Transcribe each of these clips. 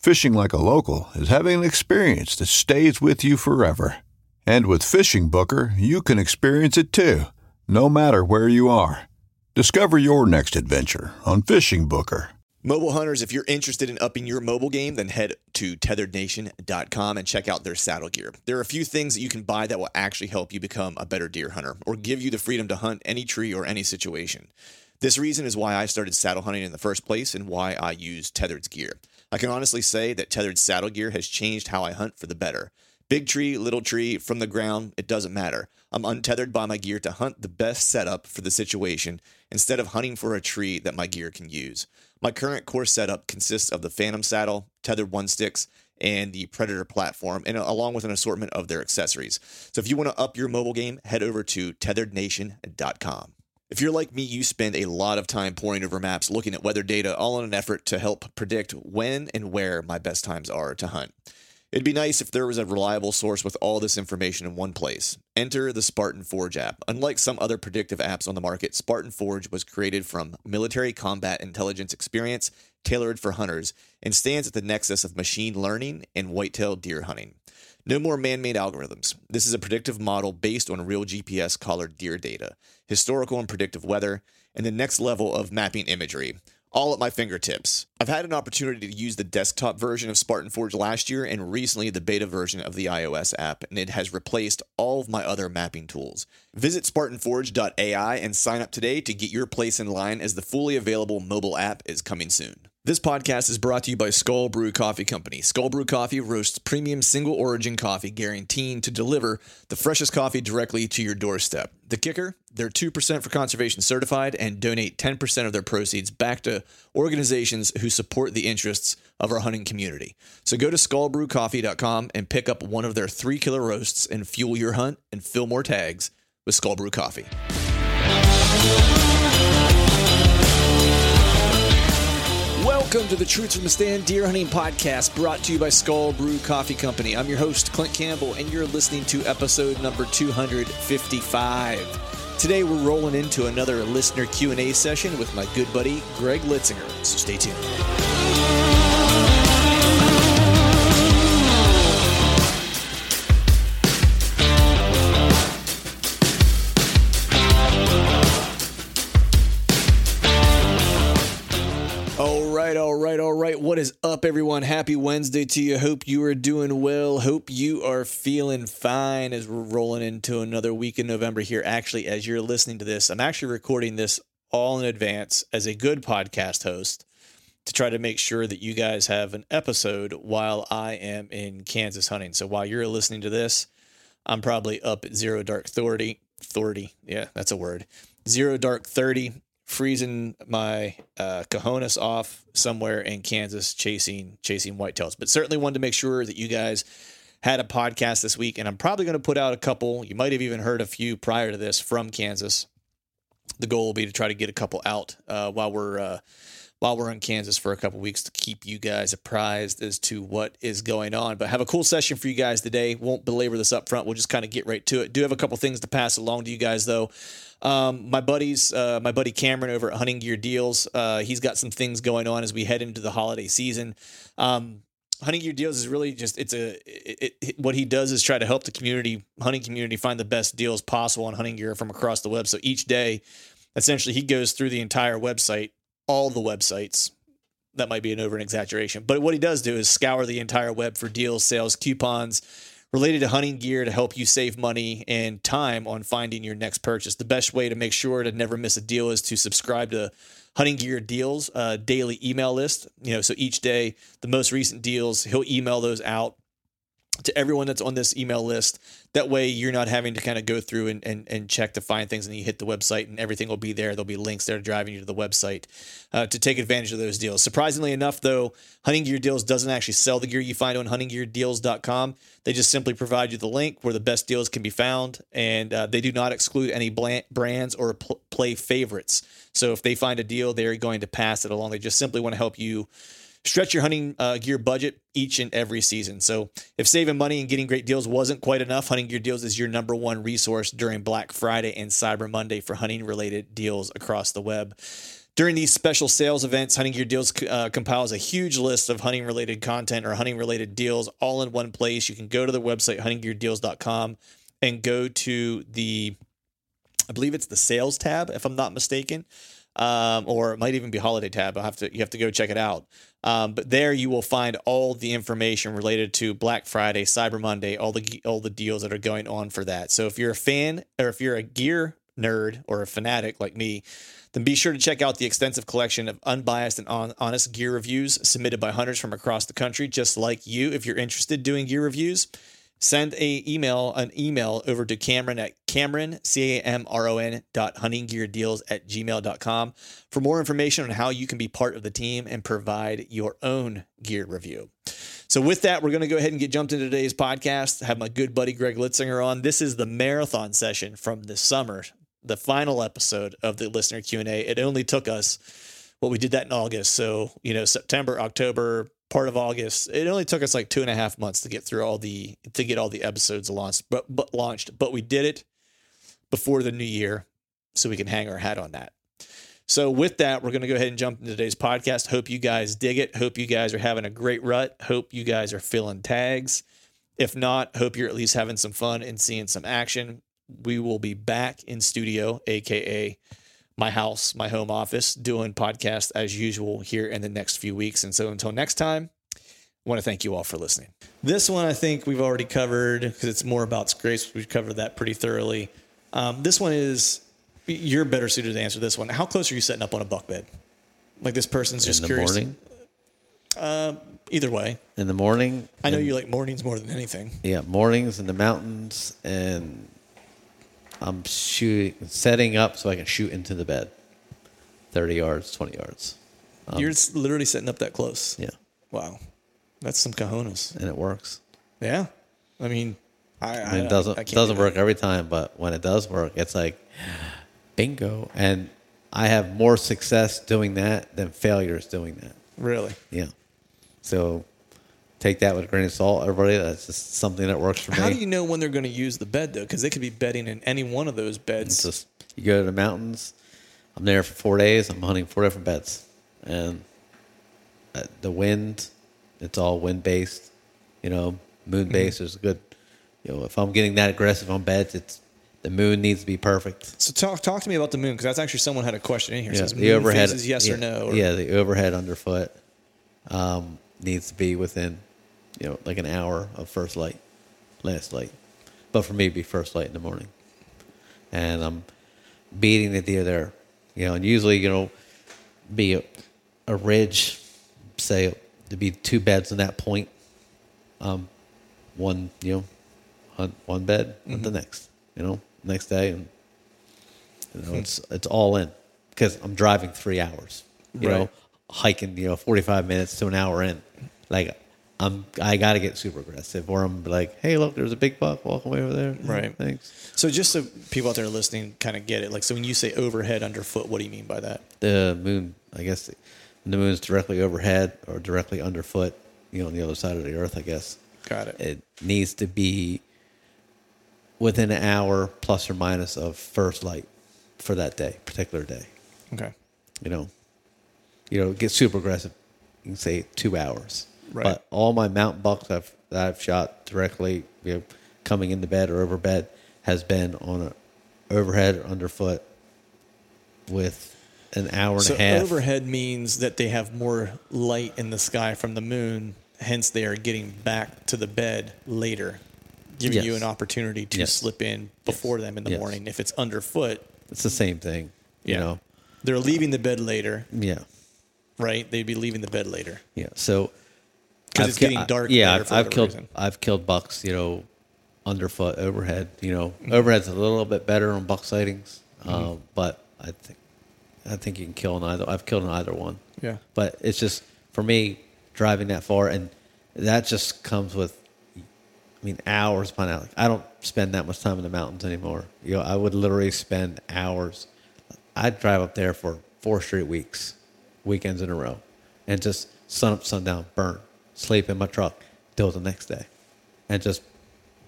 Fishing like a local is having an experience that stays with you forever. And with FishingBooker, you can experience it too, no matter where you are. Discover your next adventure on FishingBooker. Mobile hunters, if you're interested in upping your mobile game, then head to tetherednation.com and check out their saddle gear. There are a few things that you can buy that will actually help you become a better deer hunter or give you the freedom to hunt any tree or any situation. This reason is why I started saddle hunting in the first place and why I use Tethered's gear. I can honestly say that tethered saddle gear has changed how I hunt for the better. Big tree, little tree, from the ground, it doesn't matter. I'm untethered by my gear to hunt the best setup for the situation instead of hunting for a tree that my gear can use. My current course setup consists of the Phantom saddle, tethered one sticks, and the Predator platform, and uh, along with an assortment of their accessories. So if you want to up your mobile game, head over to tetherednation.com. If you're like me, you spend a lot of time poring over maps, looking at weather data, all in an effort to help predict when and where my best times are to hunt. It'd be nice if there was a reliable source with all this information in one place. Enter the Spartan Forge app. Unlike some other predictive apps on the market, Spartan Forge was created from military combat intelligence experience tailored for hunters and stands at the nexus of machine learning and whitetail deer hunting. No more man made algorithms. This is a predictive model based on real GPS collared deer data, historical and predictive weather, and the next level of mapping imagery all at my fingertips. I've had an opportunity to use the desktop version of Spartan Forge last year and recently the beta version of the iOS app, and it has replaced all of my other mapping tools. Visit SpartanForge.ai and sign up today to get your place in line as the fully available mobile app is coming soon. This podcast is brought to you by Skull Brew Coffee Company. Skull Brew Coffee roasts premium single origin coffee, guaranteeing to deliver the freshest coffee directly to your doorstep. The kicker? They're 2% for conservation certified and donate 10% of their proceeds back to organizations who support the interests of our hunting community. So go to skullbrewcoffee.com and pick up one of their three killer roasts and fuel your hunt and fill more tags with Skull Brew Coffee. Welcome to the Truths from the Stand Deer Hunting Podcast, brought to you by Skull Brew Coffee Company. I'm your host, Clint Campbell, and you're listening to episode number 255. Today, we're rolling into another listener Q&A session with my good buddy, Greg Litzinger. So stay tuned. Right, all right, all right. What is up, everyone? Happy Wednesday to you. Hope you are doing well. Hope you are feeling fine as we're rolling into another week in November here. Actually, as you're listening to this, I'm actually recording this all in advance as a good podcast host to try to make sure that you guys have an episode while I am in Kansas hunting. So while you're listening to this, I'm probably up at zero dark 30. 30. Yeah, that's a word. Zero dark 30 freezing my uh, cojones off somewhere in Kansas chasing chasing whitetails. But certainly wanted to make sure that you guys had a podcast this week, and I'm probably going to put out a couple. You might have even heard a few prior to this from Kansas. The goal will be to try to get a couple out uh, while we're uh, while we're in Kansas for a couple weeks to keep you guys apprised as to what is going on. But have a cool session for you guys today. Won't belabor this up front. We'll just kind of get right to it. Do have a couple things to pass along to you guys though. Um, my buddies, uh, my buddy Cameron over at Hunting Gear Deals, uh, he's got some things going on as we head into the holiday season. Um, hunting gear deals is really just it's a it, it, what he does is try to help the community hunting community find the best deals possible on hunting gear from across the web so each day essentially he goes through the entire website all the websites that might be an over an exaggeration but what he does do is scour the entire web for deals sales coupons related to hunting gear to help you save money and time on finding your next purchase the best way to make sure to never miss a deal is to subscribe to hunting gear deals uh, daily email list. You know, so each day the most recent deals, he'll email those out to everyone that's on this email list. That way you're not having to kind of go through and, and, and check to find things and you hit the website and everything will be there. There'll be links there driving you to the website uh, to take advantage of those deals. Surprisingly enough, though, Hunting Gear Deals doesn't actually sell the gear you find on huntinggeardeals.com. They just simply provide you the link where the best deals can be found and uh, they do not exclude any brands or pl- play favorites. So if they find a deal, they're going to pass it along. They just simply want to help you stretch your hunting uh, gear budget each and every season. So if saving money and getting great deals wasn't quite enough, Hunting Gear Deals is your number one resource during Black Friday and Cyber Monday for hunting related deals across the web. During these special sales events, Hunting Gear Deals uh, compiles a huge list of hunting related content or hunting related deals all in one place. You can go to the website huntinggeardeals.com and go to the I believe it's the sales tab, if I'm not mistaken, um, or it might even be holiday tab. I'll have to you have to go check it out. Um, but there you will find all the information related to Black Friday, Cyber Monday, all the all the deals that are going on for that. So if you're a fan or if you're a gear nerd or a fanatic like me, then be sure to check out the extensive collection of unbiased and on, honest gear reviews submitted by hunters from across the country, just like you. If you're interested in doing gear reviews, send a email an email over to cameron at cameron c-a-m-r-o-n dot huntinggeardeals at gmail.com for more information on how you can be part of the team and provide your own gear review. So with that we're going to go ahead and get jumped into today's podcast. Have my good buddy greg litzinger on. This is the marathon session from the summer the final episode of the listener q&a it only took us well we did that in august. So you know september october part of August. It only took us like two and a half months to get through all the to get all the episodes launched, but but launched. But we did it before the new year, so we can hang our hat on that. So with that, we're going to go ahead and jump into today's podcast. Hope you guys dig it. Hope you guys are having a great rut. Hope you guys are filling tags. If not, hope you're at least having some fun and seeing some action. We will be back in studio, aka my house, my home office, doing podcasts as usual here in the next few weeks. And so until next time, I want to thank you all for listening. This one I think we've already covered because it's more about Scrapes. We've covered that pretty thoroughly. Um, this one is you're better suited to answer this one. How close are you setting up on a buck bed? Like this person's just in the curious. morning. Uh, either way, In the morning. I know and- you like mornings more than anything. Yeah, mornings in the mountains, and I'm shooting, setting up so I can shoot into the bed. Thirty yards, twenty yards. Um, You're literally setting up that close. Yeah, Wow, that's some cojones. and it works. Yeah, I mean, I, I it doesn't I doesn't do work every time, but when it does work, it's like bingo. And I have more success doing that than failures doing that. Really. Yeah. So take that with a grain of salt, everybody. That's just something that works for me. How do you know when they're going to use the bed though? Because they could be bedding in any one of those It's beds. just you go to the mountains. I'm there for four days. I'm hunting four different beds, and uh, the wind, it's all wind based. You know, moon based is good. You know, if I'm getting that aggressive on beds, it's the moon needs to be perfect. so talk talk to me about the moon because that's actually someone had a question in here. Yeah, says moon phases, yes yeah, or no? Or- yeah, the overhead underfoot um, needs to be within, you know, like an hour of first light, last light. But for me, it'd be first light in the morning, and I'm beating the deer there, you know. And usually, you know, be a, a ridge, say to be two beds in that point, um, one you know, hunt one bed, hunt the next, you know, next day, and you know, it's it's all in because I'm driving three hours. You Right. know, hiking you know 45 minutes to an hour in. Like I'm I got to get super aggressive, or I'm like, hey, look, there's a big buck walking away over there. Right. Thanks. So just so people out there listening kind of get it, like so when you say overhead underfoot, what do you mean by that? The moon, I guess, the moon's directly overhead or directly underfoot, you know, on the other side of the earth, I guess. Got it. It needs to be within an hour plus or minus of first light for that day, particular day. Okay. You know, you know, get super aggressive. You can say two hours. Right. But all my mountain bucks I've that I've shot directly, you know, coming into bed or over bed has been on a overhead or underfoot with an hour and So a half. overhead means that they have more light in the sky from the moon, hence they are getting back to the bed later, giving you an opportunity to Yes. slip in before them in the Yes. morning. If it's underfoot, It's the same thing. You know. they're leaving the bed later, Yeah. right? They'd be leaving the bed later. Yeah. So 'Cause it's ki- getting I- dark Yeah, I've, I've killed reason. I've killed bucks, you know, underfoot, overhead. You know, Mm-hmm. overhead's a little bit better on buck sightings, um, but I think I think you can kill in either. I've killed in either one. Yeah. But it's just for me driving that far, and that just comes with. I mean, hours upon hours. I don't spend that much time in the mountains anymore. You know, I would literally spend hours. I'd drive up there for four straight weeks, weekends in a row, and just sun up, sundown, burn, sleep in my truck till the next day, and just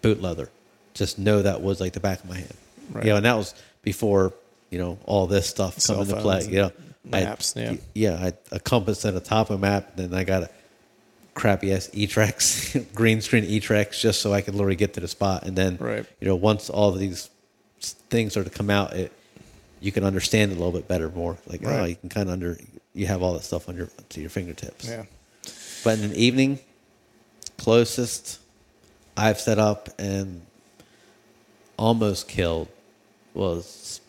boot leather. Just know that was like the back of my hand. Right. You know, and that was before you know all this stuff Cell come into play. You know, and I maps, yeah. yeah, I had a compass and a topo map. Then I got a crappy ass eTrex, green screen eTrex, just so I could literally get to the spot. And then, Right. you know, once all of these things are to come out, it you can understand it a little bit better, more like oh, you can kind of under you have all that stuff on your to your fingertips. Yeah. But in the evening, closest I've set up and almost killed was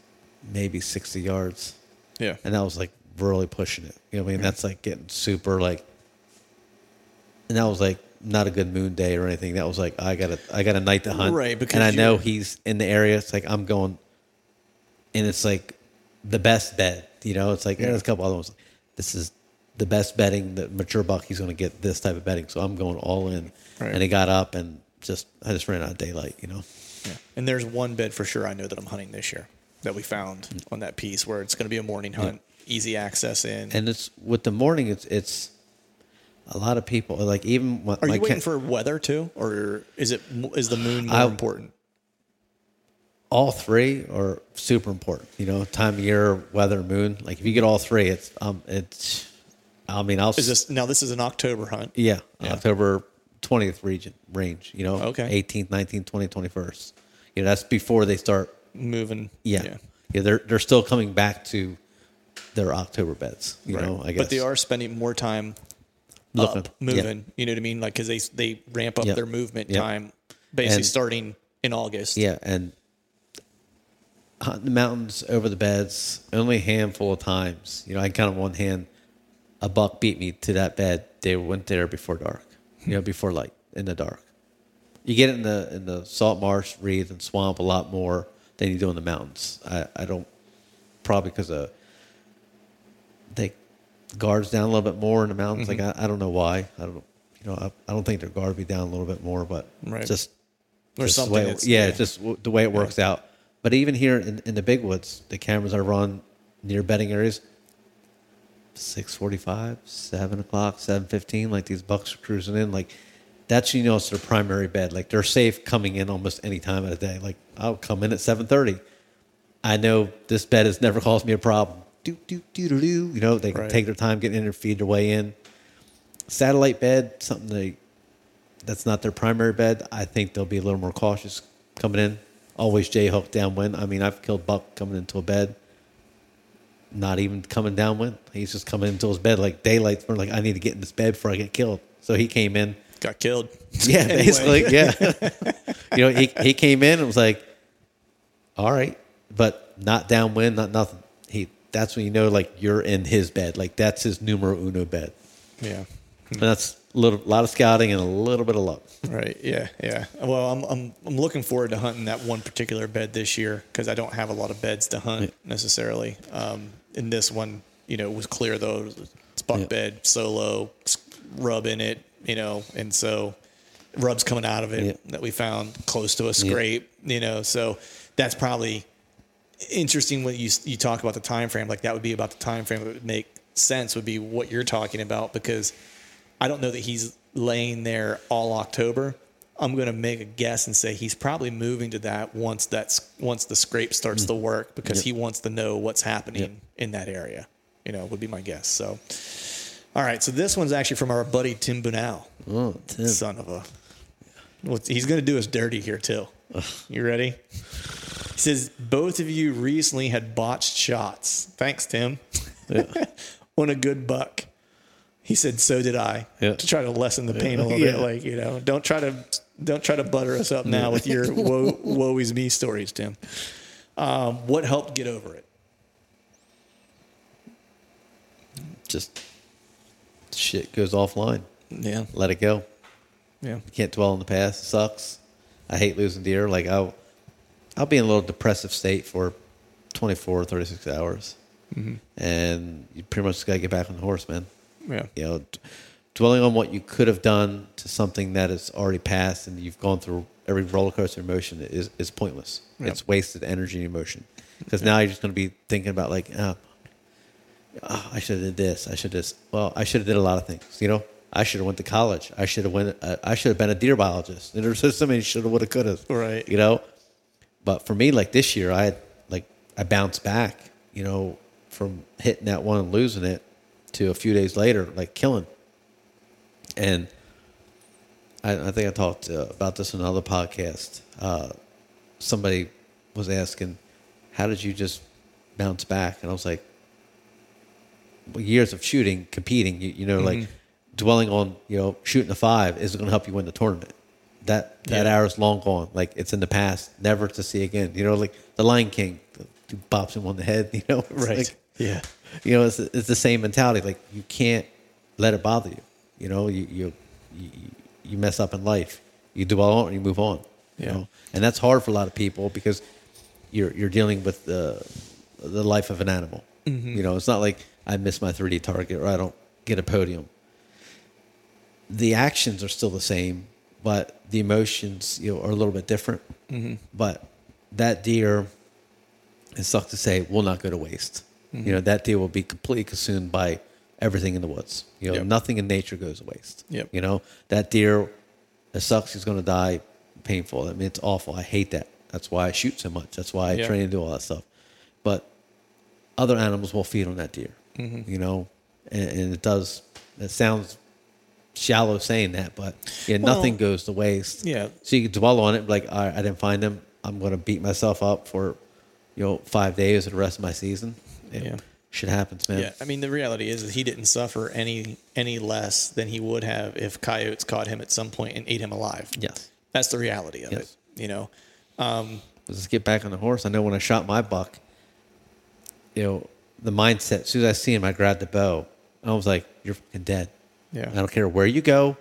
maybe 60 yards Yeah. and that was like really pushing it. You know, what I mean, that's like getting super like, and that was like not a good moon day or anything. That was like I got a I got a night to hunt, Right, because and I know he's in the area. It's like I'm going, and it's like the best bet, You know, it's like there's a couple other ones. This is the best bedding. The mature buck, he's going to get this type of bedding. So I'm going all in, Right. and he got up and just I just ran out of daylight. You know, Yeah. And there's one bed for sure I know that I'm hunting this year that we found on that piece where it's going to be a morning hunt, easy access in. and it's with the morning. It's it's a lot of people like even when Are you waiting for weather too, or is it is the moon more I- important? all three are super important. You know, time of year, weather, moon. Like if you get all three, it's um, it's. I mean, I'll. Is this now? This is an October hunt. Yeah, Yeah. October twentieth region range. You know, Okay. 18th, 19th, 20th, 21st. You know, that's before they start. Moving. Yeah, yeah, they're they're still coming back to their October beds. You know, I guess. But they are spending more time Looking- up, moving. You know what I mean? Like because they they ramp up Yep. their movement Yep. time, basically And- starting in August. Yeah, and hunting the mountains over the beds only a handful of times. You know, I kind of one hand a buck beat me to that bed. They went there before dark. You know, before light in the dark. You get it in the in the salt marsh, reeds, and swamp a lot more than you do in the mountains. I, I don't probably because of uh, they guards down a little bit more in the mountains. Like mm-hmm. I, I don't know why. I don't you know I, I don't think their guard be down a little bit more, but Right. just Or just the something way it- yeah, yeah. just w- the way it works out. But even here in, in the big woods, the cameras are run near bedding areas. Six forty-five, seven o'clock, seven fifteen. Like these bucks are cruising in. Like that's you know it's their primary bed. Like they're safe coming in almost any time of the day. Like I'll come in at seven thirty. I know this bed has never caused me a problem. Do do do do do. You know they can Right. take their time getting in and feed their way in. Satellite bed, something they that's not their primary bed. I think they'll be a little more cautious coming in. Always J hook downwind. I mean, I've killed buck coming into a bed, not even coming down downwind. He's just coming into his bed like daylight. For like, I need to get in this bed before I get killed. So he came in. Got killed. Yeah, Anyway. basically, yeah. you know, he he came in and was like, "All right," but not downwind, not nothing. He that's when you know like you're in his bed. Like that's his numero uno bed. Yeah. And that's a little lot of scouting and a little bit of luck. Right. Yeah. Yeah. Well, I'm I'm I'm looking forward to hunting that one particular bed this year because I don't have a lot of beds to hunt necessarily. Um, in this one, you know, it was clear though. It's buck Yeah. bed solo, rub in it, you know, and so rubs coming out of it Yeah. that we found close to a scrape, you know. So that's probably interesting when you you talk about the time frame. Like that would be about the time frame that would make sense would be what you're talking about because I don't know that he's laying there all October. I'm going to make a guess and say he's probably moving to that once that's once the scrape starts mm. to work because he wants to know what's happening in that area. You know, would be my guess. So, all right. So this one's actually from our buddy Tim Bunau. Oh, Tim. Son of a. What's, he's going to do us dirty here, too. You ready? He says, Both of you recently had botched shots. Thanks, Tim. On a good buck. He said, So did I. Yeah. To try to lessen the pain a little bit. Like, you know, don't try to. Don't try to butter us up now with your woe, woe is me stories, Tim. Um, what helped get over it? Just shit goes offline. Yeah. Let it go. Yeah. Can't dwell on the past. It sucks. I hate losing deer. Like I'll, I'll be in a little depressive state for 24, 36 hours, and you pretty much just gotta get back on the horse, man. Yeah. You know, dwelling on what you could have done to something that is already passed and you've gone through every roller coaster emotion is is pointless. It's wasted energy and emotion because now you're just gonna be thinking about like, oh, oh, I should have did this. I should have. Well, I should have did a lot of things. You know, I should have went to college. I should have went. Uh, I should have been a deer biologist. And there's just so many should have, would have, could have. Right. You know, but for me, like this year, I had like I bounced back. You know, from hitting that one and losing it to a few days later, like killing. And I, I think I talked uh, about this in another podcast. Uh, somebody was asking, "How did you just bounce back?" And I was like, well, "Years of shooting, competing. You, you know, like dwelling on you know shooting a five isn't going to help you win the tournament. That that Yeah. hour is long gone. Like it's in the past, never to see again. You know, like the Lion King, the bops him on the head. You know, Right. like- yeah. you know, it's, it's the same mentality. Like you can't let it bother you. You know, you you you, you mess up in life. You dwell on you move on. You Yeah. know, and that's hard for a lot of people because you're you're dealing with the the life of an animal. Mm-hmm. You know, it's not like I miss my 3D target or I don't get a podium. The actions are still the same, but the emotions you know are a little bit different. Mm-hmm. But that deer, it sucks to say, will not go to waste. Mm-hmm. You know, that deer will be completely consumed by everything in the woods. You know, Yep. nothing in nature goes to waste. Yep. You know, that deer, it sucks. He's going to die painful. I mean, it's awful. I hate that. That's why I shoot so much. That's why I Yeah. train and do all that stuff. But other animals will feed on that deer. Mm-hmm. You know, and, and it does. It sounds shallow saying that, but yeah, nothing goes to waste. yeah. So you can dwell on it, like I, I didn't find him. I'm going to beat myself up for, you know, five days of the rest of my season. And Yeah. Shit happens, man. Yeah, I mean the reality is, is he didn't suffer any any less than he would have if coyotes caught him at some point and ate him alive. Yes. That's the reality of Yes. it. You know, um, Let's get back on the horse. I know when I shot my buck, you know, the mindset, as soon as I see him, I grabbed the bow. I was like, you're fucking dead. Yeah. I don't care where you go.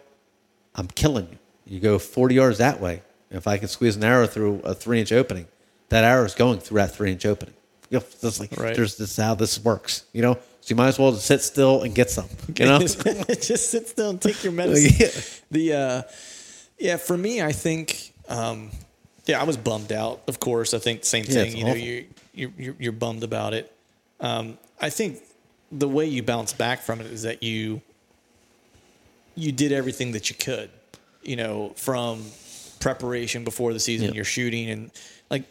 I'm killing you. You go 40 yards that way. If I can squeeze an arrow through a three inch opening, that arrow is going through that three inch opening. You know, that's like, Right. there's this how this works, you know? So you might as well just sit still and get some, you know? just sit still and take your medicine. Yeah. The uh, yeah, for me, I think um, yeah, I was bummed out. Of course, I think same thing. it's you know, you you you're, you're bummed about it. Um, I think the way you bounce back from it is that you you did everything that you could. You know, from preparation before the season, Yeah. you're shooting and like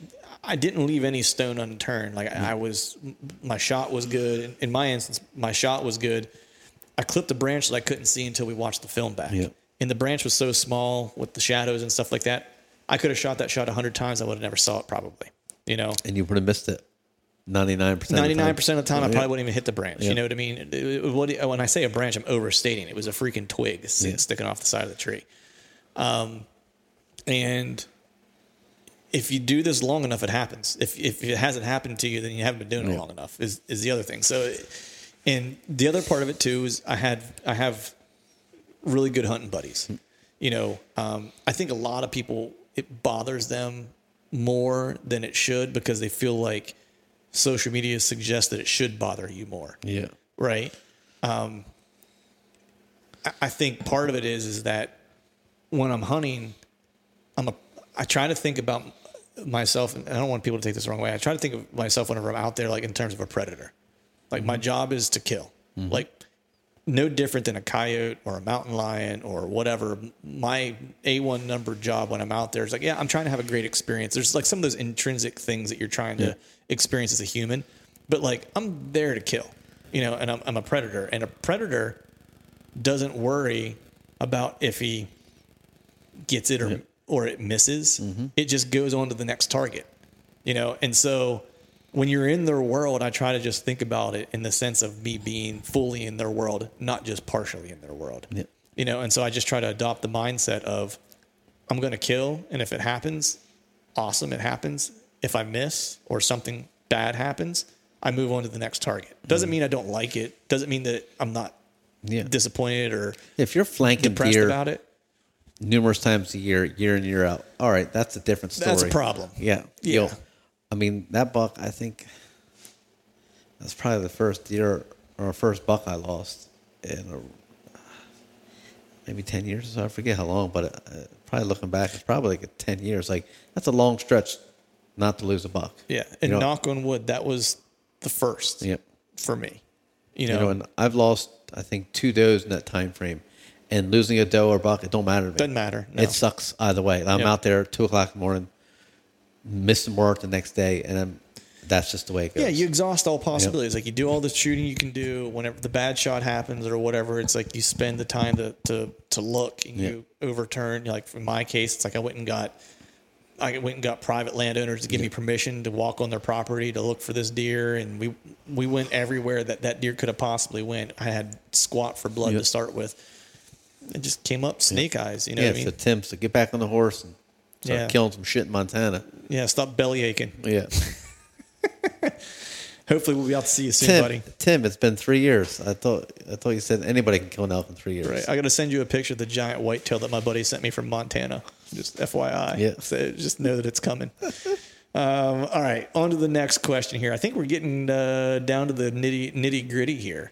I didn't leave any stone unturned. Like I was, my shot was good. In, my instance, my shot was good. I clipped a branch that I couldn't see until we watched the film back. Yeah. And the branch was so small with the shadows and stuff like that. I could have shot that shot a hundred times. I would have never saw it probably. You know, and you would have missed it 99% ninety nine percent of the time, I Yeah. probably wouldn't even hit the branch. Yeah. You know what I mean? It- it- what, when I say a branch, I'm overstating. It was a freaking twig Yeah. sticking off the side of the tree. Um, and if you do this long enough, it happens. If if it hasn't happened to you, then you haven't been doing it long enough. Is is the other thing. So, and the other part of it too is I had I have really good hunting buddies. You know, um, I think a lot of people it bothers them more than it should because they feel like social media suggests that it should bother you more Yeah. right? Um, I, I think part of it is is that when I'm hunting, I'm a I try to think about myself, and I don't want people to take this the wrong way. I try to think of myself whenever I'm out there, like in terms of a predator. Like my job is to kill. Mm-hmm. Like no different than a coyote or a mountain lion or whatever. My A1 number job when I'm out there is like, yeah, I'm trying to have a great experience. There's like some of those intrinsic things that you're trying to experience as a human, but like I'm there to kill, you know, and I'm, I'm a predator and a predator doesn't worry about if he gets it or, or it misses. Mm-hmm. It just goes on to the next target, you know? And so when you're in their world, I try to just think about it in the sense of me being fully in their world, not just partially in their world. Yeah. You know, and so I just try to adopt the mindset of I'm going to kill, and if it happens, awesome, it happens. If I miss or something bad happens, I move on to the next target. Mm-hmm. Doesn't mean I don't like it. Doesn't mean that I'm not Yeah. disappointed or If you're flanking depressed deer about it. Numerous times a year, year in year out, all right, that's a different story. That's a problem. Yeah. Yeah. I mean, that buck, I think that's probably the first deer or first buck I lost in a, maybe 10 years or so. I forget how long, but uh, probably looking back, it's probably like 10 years. Like, that's a long stretch not to lose a buck. Yeah. And You know- knock on wood, that was the first Yep. for me. You You know, know, and I've lost, I think, two does in that time frame. And losing a doe or buck, it don't matter to me. Doesn't matter, no. It sucks either way. I'm Yeah. out there two o'clock in the morning, missing work the next day, and I'm, that's just the way it goes. Yeah, you exhaust all possibilities. Like you do all the shooting you can do. Whenever the bad shot happens or whatever, it's like you spend the time to to to look and you overturn. Like in my case, it's like I went and got I went and got private landowners to give me permission to walk on their property to look for this deer, and we we went everywhere that that deer could have possibly went. I had squat for blood to start with. It just came up snake eyes. You know yeah, what I mean? Tim, so get back on the horse and start Yeah. killing some shit in Montana. yeah, stop belly aching. Yeah. Hopefully, we'll be out to see you soon, Tim, buddy. Tim, it's been three years. I thought I thought you said anybody can kill an elk in three years. Right. I got to send you a picture of the giant whitetail that my buddy sent me from Montana. Just FYI. Yeah. So just know that it's coming. um, all right. On to the next question here. I think we're getting uh, down to the nitty nitty gritty here.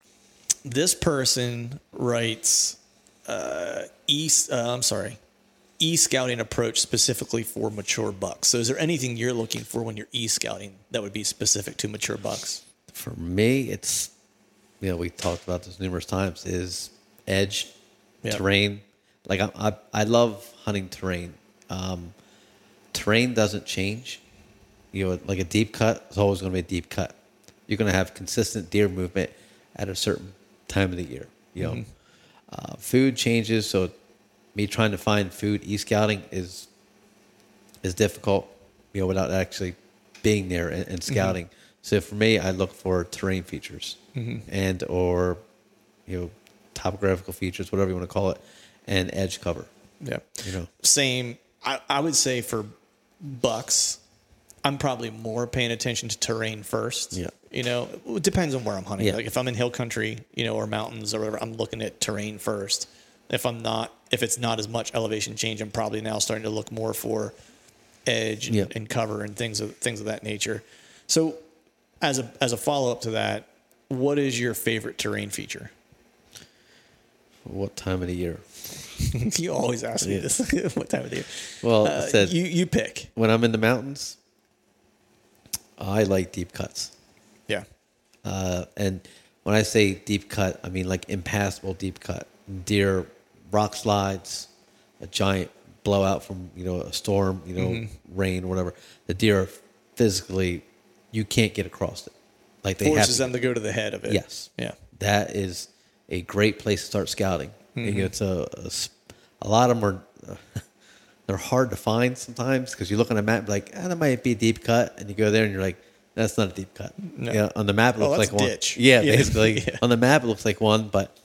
This person writes uh, east. Uh, I'm sorry. E scouting approach specifically for mature bucks. So, is there anything you're looking for when you're e scouting that would be specific to mature bucks? For me, it's you know we talked about this numerous times. Is edge, Yeah. terrain. Like I, I, I love hunting terrain. Um, terrain doesn't change. You know, like a deep cut is always going to be a deep cut. You're going to have consistent deer movement at a certain time of the year. You know, mm-hmm. uh, food changes. So, me trying to find food e scouting is is difficult. You know, without actually being there and, and mm-hmm. scouting. So for me, I look for terrain features mm-hmm. and or you know topographical features, whatever you want to call it, and edge cover. Yeah. You know, Same. I, I would say for bucks, I'm probably more paying attention to terrain first. Yeah. You know, it depends on where I'm hunting. Yeah. Like if I'm in hill country, you know, or mountains or whatever, I'm looking at terrain first. If I'm not, if it's not as much elevation change, I'm probably now starting to look more for edge and, Yeah. and cover and things of things of that nature. So, as a as a follow up to that, what is your favorite terrain feature? what time of the year? you always ask me this. what time of the year? Well, Uh, you you pick. when I'm in the mountains, I like deep cuts. Yeah. Uh, and when I say deep cut, I mean like impassable deep cut. Deer, rock slides, a giant blowout from you know a storm, you know Mm-hmm. rain, whatever. The deer are physically, you can't get across it. Like they forces them to go to the head of it. Yes. Yeah. That is a great place to start scouting. Mm-hmm. You know, It's a a lot of them are they're hard to find sometimes because you look on a map like ah, that might be a deep cut, and you go there and you're like that's not a deep cut. No. Yeah, on the map it Oh, looks that's like one. ditch. Yeah, Yeah. basically Yeah. on the map it looks like one, but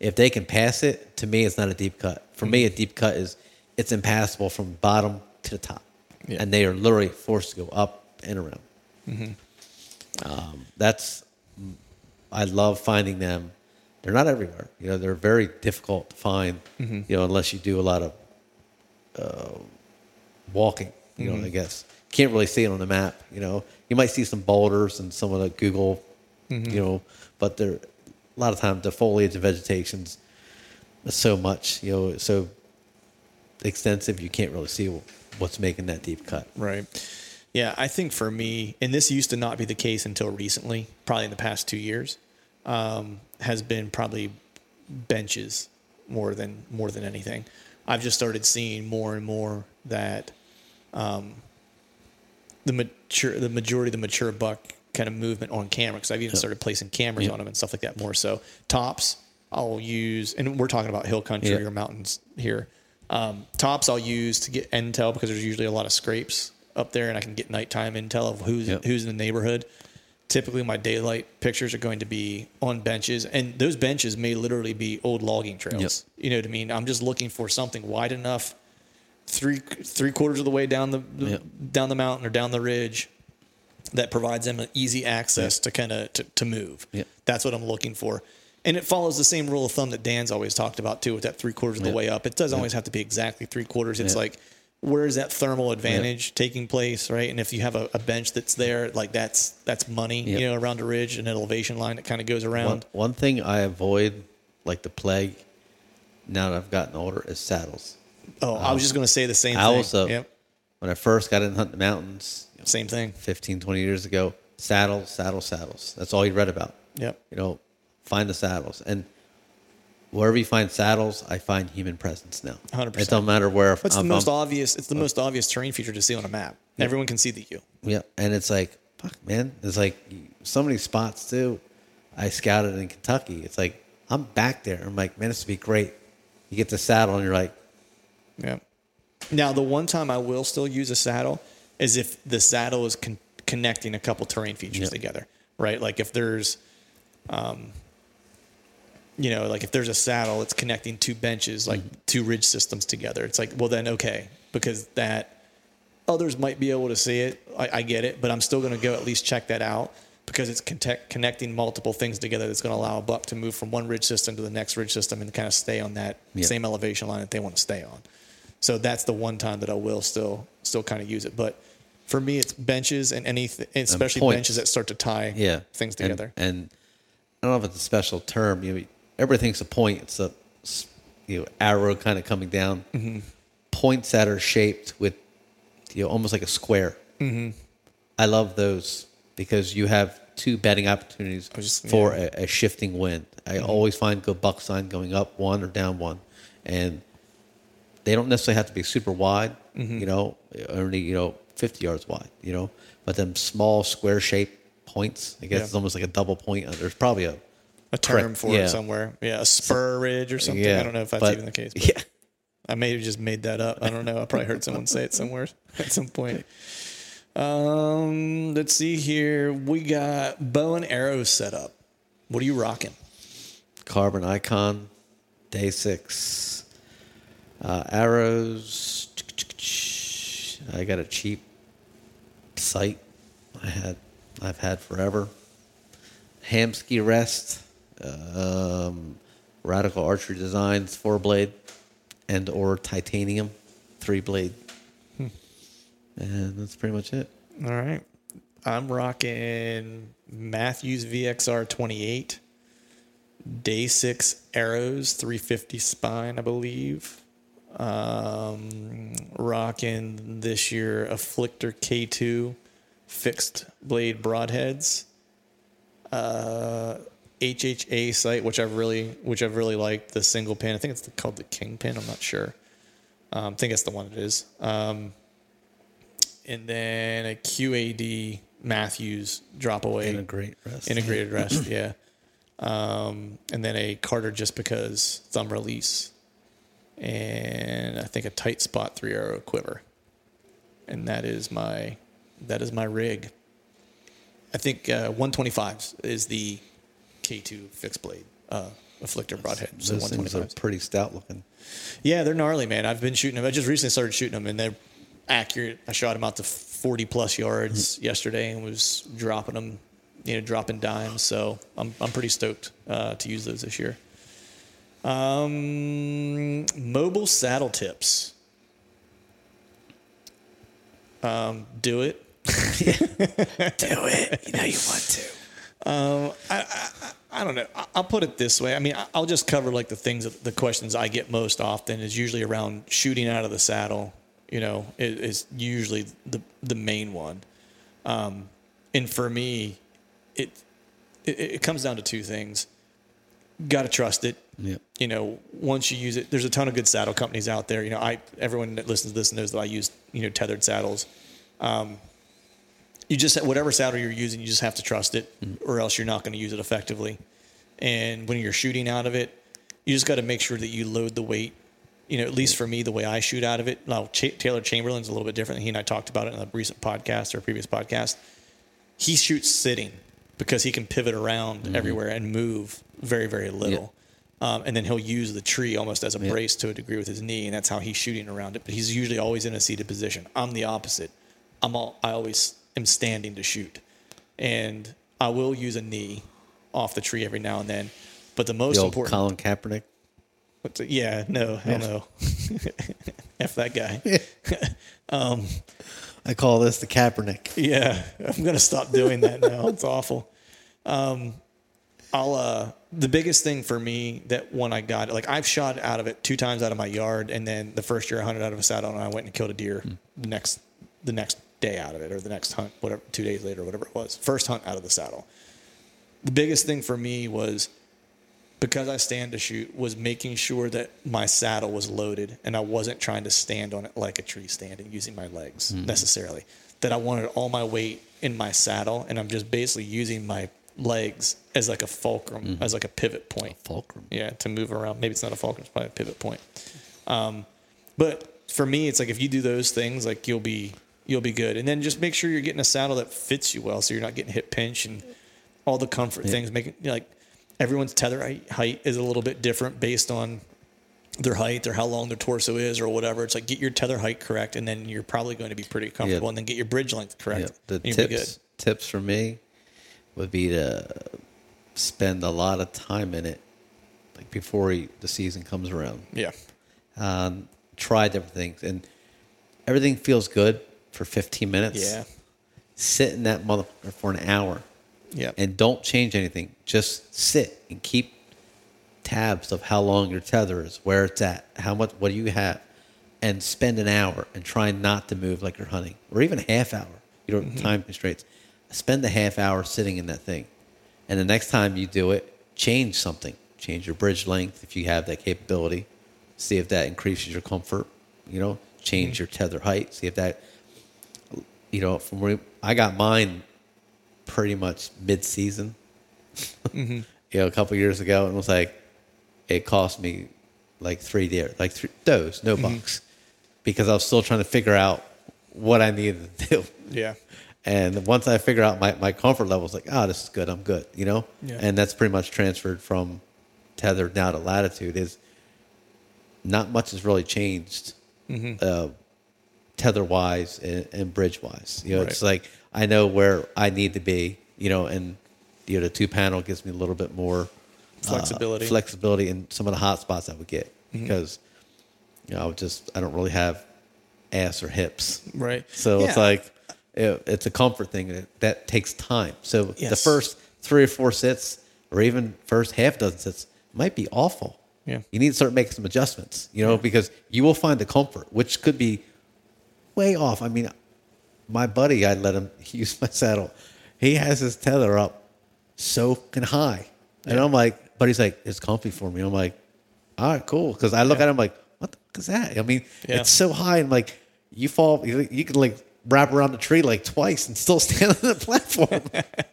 if they can pass it, to me it's not a deep cut. For me, a Mm-hmm. deep cut is it's impassable from bottom to the top, Yeah. and they are literally forced to go up and around. Mm-hmm. Um, that's I love finding them. They're not everywhere. You know, they're very difficult to find. Mm-hmm. You know, unless you do a lot of uh, walking. You Mm-hmm. know, I guess can't really see it on the map. You know, you might see some boulders and some of the Google. Mm-hmm. You know, but they're a lot of times the foliage and vegetation's so much. You know, so extensive you can't really see what's making that deep cut. Right. Yeah, I think for me, and this used to not be the case until recently, probably in the past two years, um, has been probably benches more than more than anything. I've just started seeing more and more that um, the mature, the majority of the mature buck kind of movement on camera. Because I've even started placing cameras on them and stuff like that more. So tops, I'll use, and we're talking about hill country Yeah. or mountains here. Um, tops I'll use to get intel because there's usually a lot of scrapes up there, and I can get nighttime intel of who's Yep. who's in the neighborhood. Typically, my daylight pictures are going to be on benches, and those benches may literally be old logging trails. You know what I mean? I'm just looking for something wide enough, three three quarters of the way down the, Yep. down the mountain or down the ridge, that provides them an easy access to kind of to, to move. Yep. That's what I'm looking for. And it follows the same rule of thumb that Dan's always talked about too, with that three quarters of the Yep. way up. It doesn't always have to be exactly three quarters. It's Yep. like where is that thermal advantage taking place, right? And if you have a, a bench that's there, like that's that's money, Yep. you know, around a ridge and an elevation line that kind of goes around. one thing I avoid, like the plague, now that I've gotten older, is saddles. Oh, I was um, just going to say the same I thing. also, Yep, when I first got in hunting the mountains same thing. 15, 20 years ago, saddles, saddles, saddles. That's all you read about. Yep. You know, find the saddles. And wherever you find saddles, I find human presence now. 100%. It don't matter where. What's the most I'm- obvious? It's the most obvious terrain feature to see on a map. Everyone can see the U. Yeah, and it's like, fuck, man. It's like so many spots too. I scouted in Kentucky. It's like I'm back there. I'm like, man, this would be great. You get the saddle, and you're like, Yeah. Now, the one time I will still use a saddle is if the saddle is con- connecting a couple terrain features Yeah. together, right? Like if there's, um, you know, like if there's a saddle, it's connecting two benches, like mm-hmm. two ridge systems together. It's like, well, then okay, because that others might be able to see it. I, I get it, but I'm still going to go at least check that out because it's connect, connecting multiple things together that's going to allow a buck to move from one ridge system to the next ridge system and kind of stay on that same elevation line that they want to stay on. So that's the one time that I will still still kind of use it. But for me, it's benches and anything, especially points. benches that start to tie yeah, things And- together. And, I don't know if it's a special term. You know, everybody thinks a point. It's a you know arrow kind of coming down. Mm-hmm. Points that are shaped with you know almost like a square. Mm-hmm. I love those because you have two bedding opportunities just- for yeah. Mm-hmm. a, a shifting wind. I always find good buck sign going up one or down one, and they don't necessarily have to be super wide, Mm-hmm. you know, only, you know, 50 yards wide, you know, but them small square shaped points, I guess Yeah. it's almost like a double point. There's probably a, a term correct, for yeah. it somewhere. Yeah, a spur ridge or something. yeah. I don't know if that's but- even the case. Yeah. I may have just made that up. I don't know. I probably heard someone say it somewhere at some point. Um, let's see here. We got bow and arrows set up. What are you rocking? Carbon Icon, Day Six, uh, arrows. I got a cheap sight. I had, I've had forever. Hamskea Rest, um, Radical Archery Designs four blade, and or titanium three blade, and that's pretty much it. All right. I'm rocking Mathews VXR 28, Day 6 Arrows 350 spine, I believe. Um, rocking this year Afflictor K2 fixed blade broadheads. Uh, HHA sight, which I've really, which I've really liked the single pin. I think it's called the Kingpin. I'm not sure. Um, I think it's the one it is. Um, and then a QAD Mathews drop away Integrate rest. integrated rest, yeah. Um, and then a Carter just because thumb release, and I think a tight spot three arrow quiver, and that is my that is my rig. I think uh, 125s is the K2 fixed blade uh, afflictor broadhead. So Those things are pretty stout looking. Yeah, they're gnarly, man. I've been shooting them. I just recently started shooting them, and they're accurate. I shot them out to 40 plus yards yesterday and was dropping them you know, dropping dimes. So I'm I'm pretty stoked uh, to use those this year. Um, mobile saddle tips. Um, do it. Do it. You know you want to. Um, I, I, I don't know. I'll put it this way. I mean, I'll just cover like the things, that, the questions I get most often is usually around shooting out of the saddle. You know, is, is usually the the main one. Um, and for me, it, it it comes down to two things. Got to trust it. Yep. You know, once you use it, there's a ton of good saddle companies out there. You know, I everyone that listens to this knows that I use you know tethered saddles you just whatever saddle you're using, you just have to trust it, or else you're not going to use it effectively. And when you're shooting out of it, you just got to make sure that you load the weight. You know, at least for me, the way I shoot out of it. Now, Ch- Taylor Chamberlain's a little bit different. He and I talked about it in a recent podcast or a previous podcast. He shoots sitting because he can pivot around everywhere and move very, very little. Um, and then he'll use the tree almost as a brace to a degree with his knee, and that's how he's shooting around it. But he's usually always in a seated position. I'm the opposite. I'm all, I always am standing to shoot, and I will use a knee off the tree every now and then. But the most The important, Colin Kaepernick. what's it- yeah, no, hell no, f that guy. Um, I call this the Kaepernick. Yeah, I'm gonna stop doing that now. It's awful. Um, I'll uh, the biggest thing for me that when I got like I've shot out of it two times out of my yard, and then the first year I hunted out of a saddle, and I went and killed a deer the next the next day out of it, or the next hunt, whatever, two days later, whatever it was. First hunt out of the saddle. The biggest thing for me was because I stand to shoot was making sure that my saddle was loaded and I wasn't trying to stand on it like a tree stand and using my legs necessarily. That I wanted all my weight in my saddle and I'm just basically using my legs as like a fulcrum, as like a pivot point. Fulcrum. Yeah, to move around. Maybe it's not a fulcrum, it's probably a pivot point. Um, but for me, it's like if you do those things, like you'll be you'll be good. And then just make sure you're getting a saddle that fits you well, so you're not getting hip pinch and all the comfort things. Making you know, like everyone's tether height- is a little bit different based on their height or how long their torso is or whatever. It's like get your tether height correct, and then you're probably going to be pretty comfortable. Yeah. And then get your bridge length correct. Yeah, the tips tips for me would be to spend a lot of time in it, like before he, the season comes around. Yeah. Um, try different things, and everything feels good for 15 minutes. Yeah. Sit in that motherfucker for an hour, Yeah. and don't change anything. Just sit and keep tabs of how long your tether is, where it's at, how much, what do you have, and spend an hour and try not to move like you're hunting, or even a half hour. You don't have time constraints. Spend a half hour sitting in that thing, and the next time you do it, change something. Change your bridge length if you have that capability. See if that increases your comfort. You know, change mm-hmm. your tether height. See if that. You know, from where I got mine, pretty much mid-season. Mm-hmm. You know, a couple years ago, and it was like, it cost me like three deer, like three does, no mm-hmm. bucks, because I was still trying to figure out what I needed to do. Yeah. And once I figure out my, my comfort level, it's like, oh, this is good. I'm good, you know? Yeah. And that's pretty much transferred from tethered now to latitude is not much has really changed mm-hmm. uh, tether wise and, and bridge wise. You know, it's like I know where I need to be, you know, and you know, the two panel gives me a little bit more uh, Flexibility. flexibility in some of the hot spots I would get because, you know, I would just, I don't really have ass or hips. Right. So it's like it, it's a comfort thing that, that takes time. So the first three or four sits, or even first half dozen sits, might be awful. Yeah. you need to start making some adjustments. You know, because you will find the comfort, which could be way off. I mean, my buddy, I let him use my saddle. He has his tether up so fucking high, and I'm like, but he's like, it's comfy for me. I'm like, all right, cool. Because I look at him like, what the fuck is that? I mean, Yeah. it's so high, and like you fall, you, you can like wrap around the tree like twice and still stand on the platform.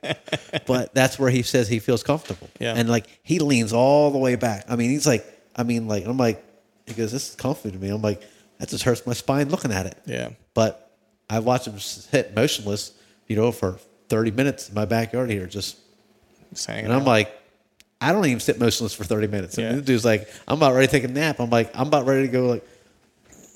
but that's where he says he feels comfortable. Yeah. And like he leans all the way back. I mean, he's like, I mean, like I'm like, he goes, this is comfy to me. I'm like, that just hurts my spine looking at it. Yeah. But I watched him sit motionless, you know, for 30 minutes in my backyard here, just Just and I'm like, I don't even sit motionless for 30 minutes. And the dude's like, I'm about ready to take a nap. I'm like, I'm about ready to go like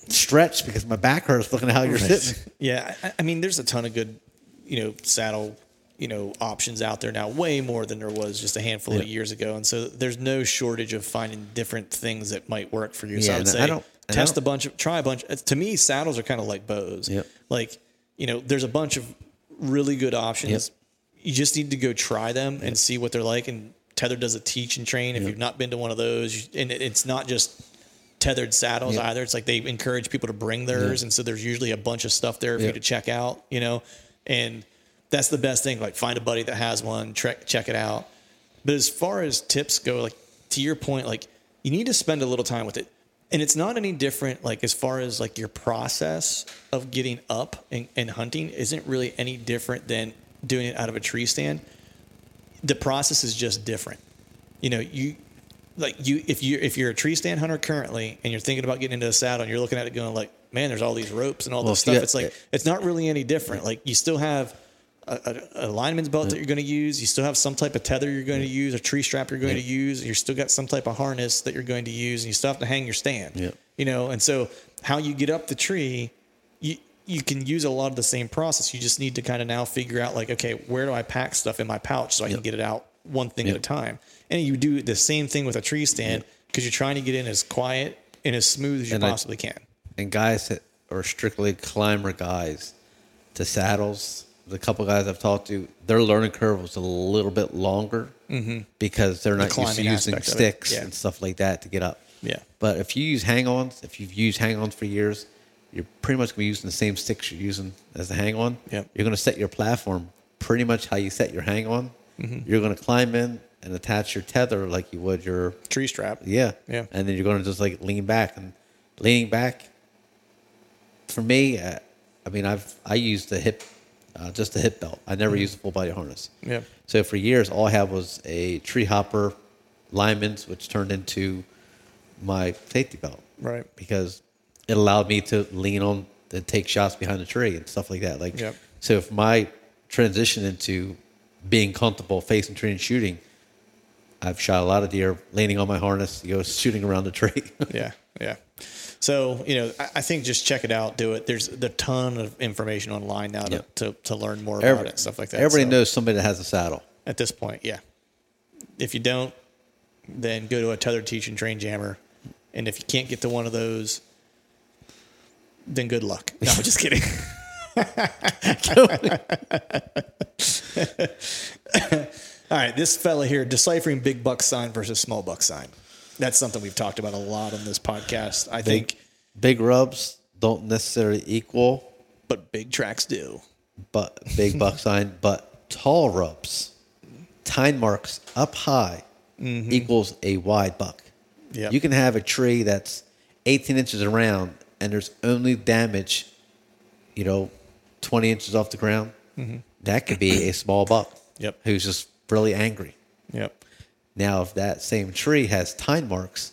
stretch because my back hurts looking at how you're sitting. Yeah, I, I mean, there's a ton of good, you know, saddle you know options out there now, way more than there was just a handful of years ago. And so there's no shortage of finding different things that might work for you. so Yeah, I would say I don't- and test a bunch of try a bunch. uh, To me, saddles are kind of like bows. Yep. Like you know, there's a bunch of really good options. Yep. You just need to go try them and see what they're like. And Tether does a teach and train. If you've not been to one of those, and it's not just tethered saddles Yep. either. It's like they encourage people to bring theirs, and so there's usually a bunch of stuff there for you to check out. You know, and that's the best thing. Like find a buddy that has one, check check it out. But as far as tips go, like to your point, like you need to spend a little time with it. And it's not any different, like as far as like your process of getting up and, and hunting isn't really any different than doing it out of a tree stand. The process is just different. You know, you like you if you if you're a tree stand hunter currently and you're thinking about getting into a saddle and you're looking at it going like, man, there's all these ropes and all Well, this stuff. got- It's like it's not really any different. Like you still have a, a, lineman's belt that you're going to use. You still have some type of tether you're going to use, a tree strap you're going to use. You're still got some type of harness that you're going to use, and you still have to hang your stand. Yeah. You know, and so how you get up the tree, you you can use a lot of the same process. You just need to kind of now figure out like, okay, where do I pack stuff in my pouch so I can get it out one thing at a time. And you do the same thing with a tree stand because you're trying to get in as quiet and as smooth as you And I- possibly can. and guys that are strictly climber guys to saddles the couple guys i've talked to their learning curve was a little bit longer because they're not used to using aspect of it, sticks yeah. and stuff like that to get up Yeah. but if you use hang-ons if you've used hang-ons for years you're pretty much going to be using the same sticks you're using as the hang-on Yep. you're going to set your platform pretty much how you set your hang-on Mm-hmm. you're going to climb in and attach your tether like you would your Tree strap. yeah. Yeah. And then you're going to just like lean back and leaning back. For me, uh, I mean, I've I used the hip, uh, just a hip belt. I never used a full body harness. Mm-hmm. Yeah. So for years, all I had was a tree hopper, lineman's, which turned into my safety belt. Right. Because it allowed me to lean on and take shots behind the tree and stuff like that. Like, Yep. so if my transition into being comfortable facing tree and shooting, I've shot a lot of deer leaning on my harness, you know, shooting around the tree. Yeah, yeah. So you know, I, I think just check it out, do it. There's a ton of information online now to, Yep. to, to learn more about Every- it, and stuff like that. Everybody So, knows somebody that has a saddle. at this point. Yeah. If you don't, then go to a tethered teach and train jammer, and if you can't get to one of those, then good luck. No, I'm just kidding. All right, this fella here deciphering big buck sign versus small buck sign. That's something we've talked about a lot on this podcast. I think, Big rubs don't necessarily equal, but big tracks do. but big buck sign, but tall rubs, tine marks up high mm-hmm. equals a wide buck. Yep. You can have a tree that's 18 inches around and there's only damage, you know, 20 inches off the ground. Mm-hmm. That could be a small buck. Yep. Who's just really angry. Yep. Now, if that same tree has tine marks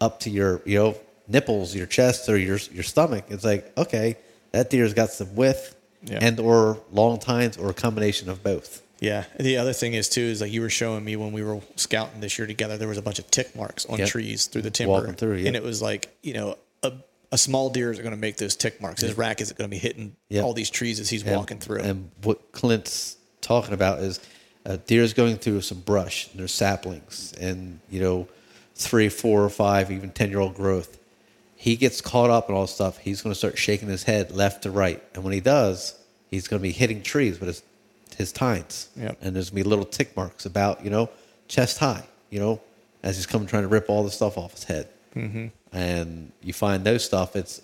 up to your, you know, nipples, your chest, or your your stomach, it's like, okay, that deer's got some width Yeah. and or long tines or a combination of both. Yeah. The other thing is too is like you were showing me when we were scouting this year together, there was a bunch of tick marks on Yep. trees through the timber, Walking through, yeah. and it was like you know a, a small deer is going to make those tick marks. His rack is going to be hitting Yep. all these trees as he's And- walking through. And what Clint's talking about is a is going through some brush, and there's saplings, and you know, three, four, or five, even ten year old growth. He gets caught up in all this stuff. He's going to start shaking his head left to right, and when he does, he's going to be hitting trees with his his tines. Yep. And there's going to be little tick marks about you know chest high, you know, as he's coming trying to rip all the stuff off his head. Mm-hmm. And you find those stuff. It's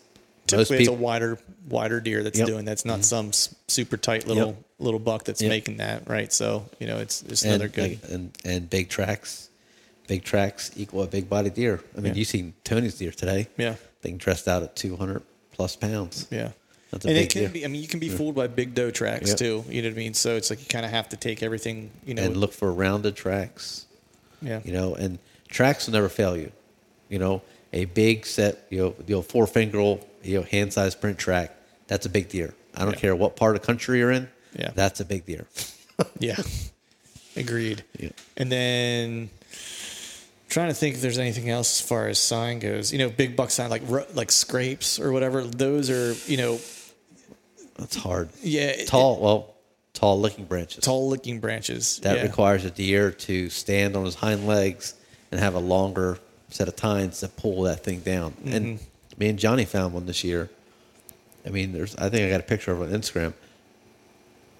Typically, it's a wider wider deer that's Yep. doing that's not mm-hmm. some super tight little Yep. little buck that's Yep. making that right. So you know it's it's and, another good. like, and and big tracks, big tracks equal a big body deer. I mean, Yeah. you seen Tony's deer today. Yeah. Thing dressed out at two hundred plus pounds. Yeah. That's a and it can deer. be, I mean, you can be fooled by big doe tracks too. You know what I mean? So it's like you kind of have to take everything, you know. and look for rounded tracks. yeah. You know, and tracks will never fail you. You know, a big set, you know, you know four finger, you know, hand sized print track. That's a big deer. I don't Yeah. care what part of country you're in. Yeah. That's a big deer. Yeah. Agreed. Yeah. And then trying to think if there's anything else as far as sign goes. You know, big buck sign like like scrapes or whatever. Those are, you know, That's hard. yeah. it- Tall. Well, tall looking branches. Tall looking branches. That yeah. requires a deer to stand on his hind legs and have a longer set of tines to pull that thing down. And mm-hmm. me and Johnny found one this year. I mean, there's. I think I got a picture of it on Instagram.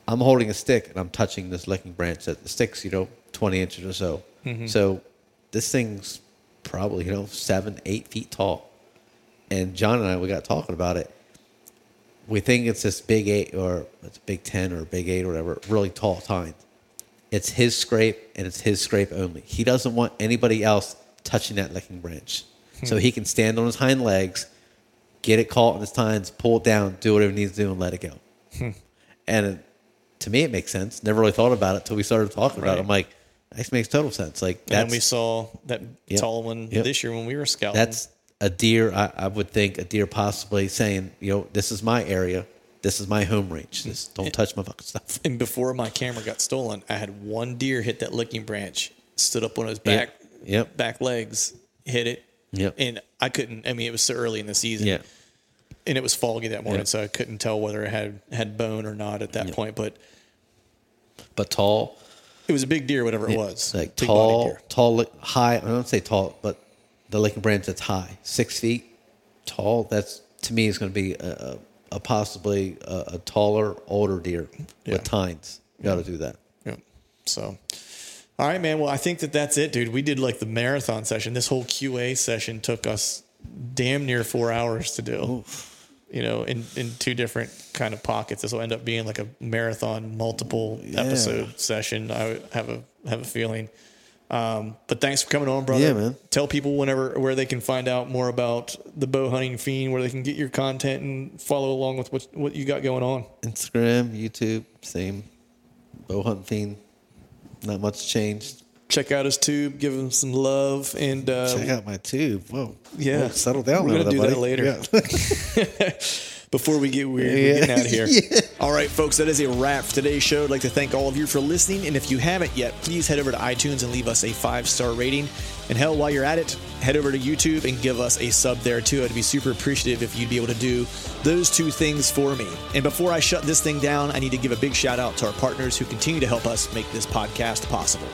I'm holding a stick and I'm touching this licking branch. That the stick's you know 20 inches or so. Mm-hmm. So this thing's probably you know seven, eight feet tall. And John and I we got talking about it. We think it's this big eight or it's a big ten or a big eight or whatever, really tall tine. It's his scrape and it's his scrape only. He doesn't want anybody else touching that licking branch. Hmm. So he can stand on his hind legs, get it caught in his tines, pull it down, do whatever he needs to do, and let it go. Hmm. and it, to me, it makes sense. Never really thought about it until we started talking about it. I'm like, this makes total sense. Like And then we saw that Yep. tall one Yep. this year when we were scouting. that's a deer. I, I would think a deer possibly saying, you know, this is my area, this is my home range. Hmm. Just don't touch my fucking stuff. and before my camera got stolen, I had one deer hit that licking branch, stood up on his back Yep. Back legs, hit it. Yep. And I couldn't I mean it was so early in the season. Yeah. And it was foggy that morning, Yeah. so I couldn't tell whether it had had bone or not at that Yeah. point. But But tall, it was a big deer, whatever it was. like Big tall, tall, high. I don't say tall, but the licking branch that's high, six feet tall. That's to me is going to be a, a, possibly a, a taller, older deer Yeah. with tines. Got to do that. Yep. So, all right, man. Well, I think that that's it, dude. We did like the marathon session. This whole QA session took us damn near four hours to do. You know, in in two different kind of pockets. This will end up being like a marathon, multiple episode session. I have a have a feeling. Um, but thanks for coming on, brother. Yeah, man. Tell people whenever where they can find out more about the bow hunting fiend, where they can get your content and follow along with what what you got going on. Instagram, YouTube, same. Bow hunting fiend. Not much changed. Check out his tube, give him some love, and uh, Check out my tube. Whoa. Yeah. Whoa, settle down. We're gonna do buddy. that later. Yeah. before we get weird, Yeah. we're getting out of here. All right, folks, that is a wrap for today's show. I'd like to thank all of you for listening. And if you haven't yet, please head over to iTunes and leave us a five star rating. And hell, while you're at it, head over to YouTube and give us a sub there too. I'd be super appreciative if you'd be able to do those two things for me. And before I shut this thing down, I need to give a big shout out to our partners who continue to help us make this podcast possible.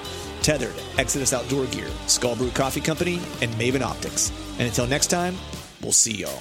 Tethered, Exodus Outdoor Gear, Skull Brew Coffee Company, and Maven Optics. And until next time, we'll see y'all.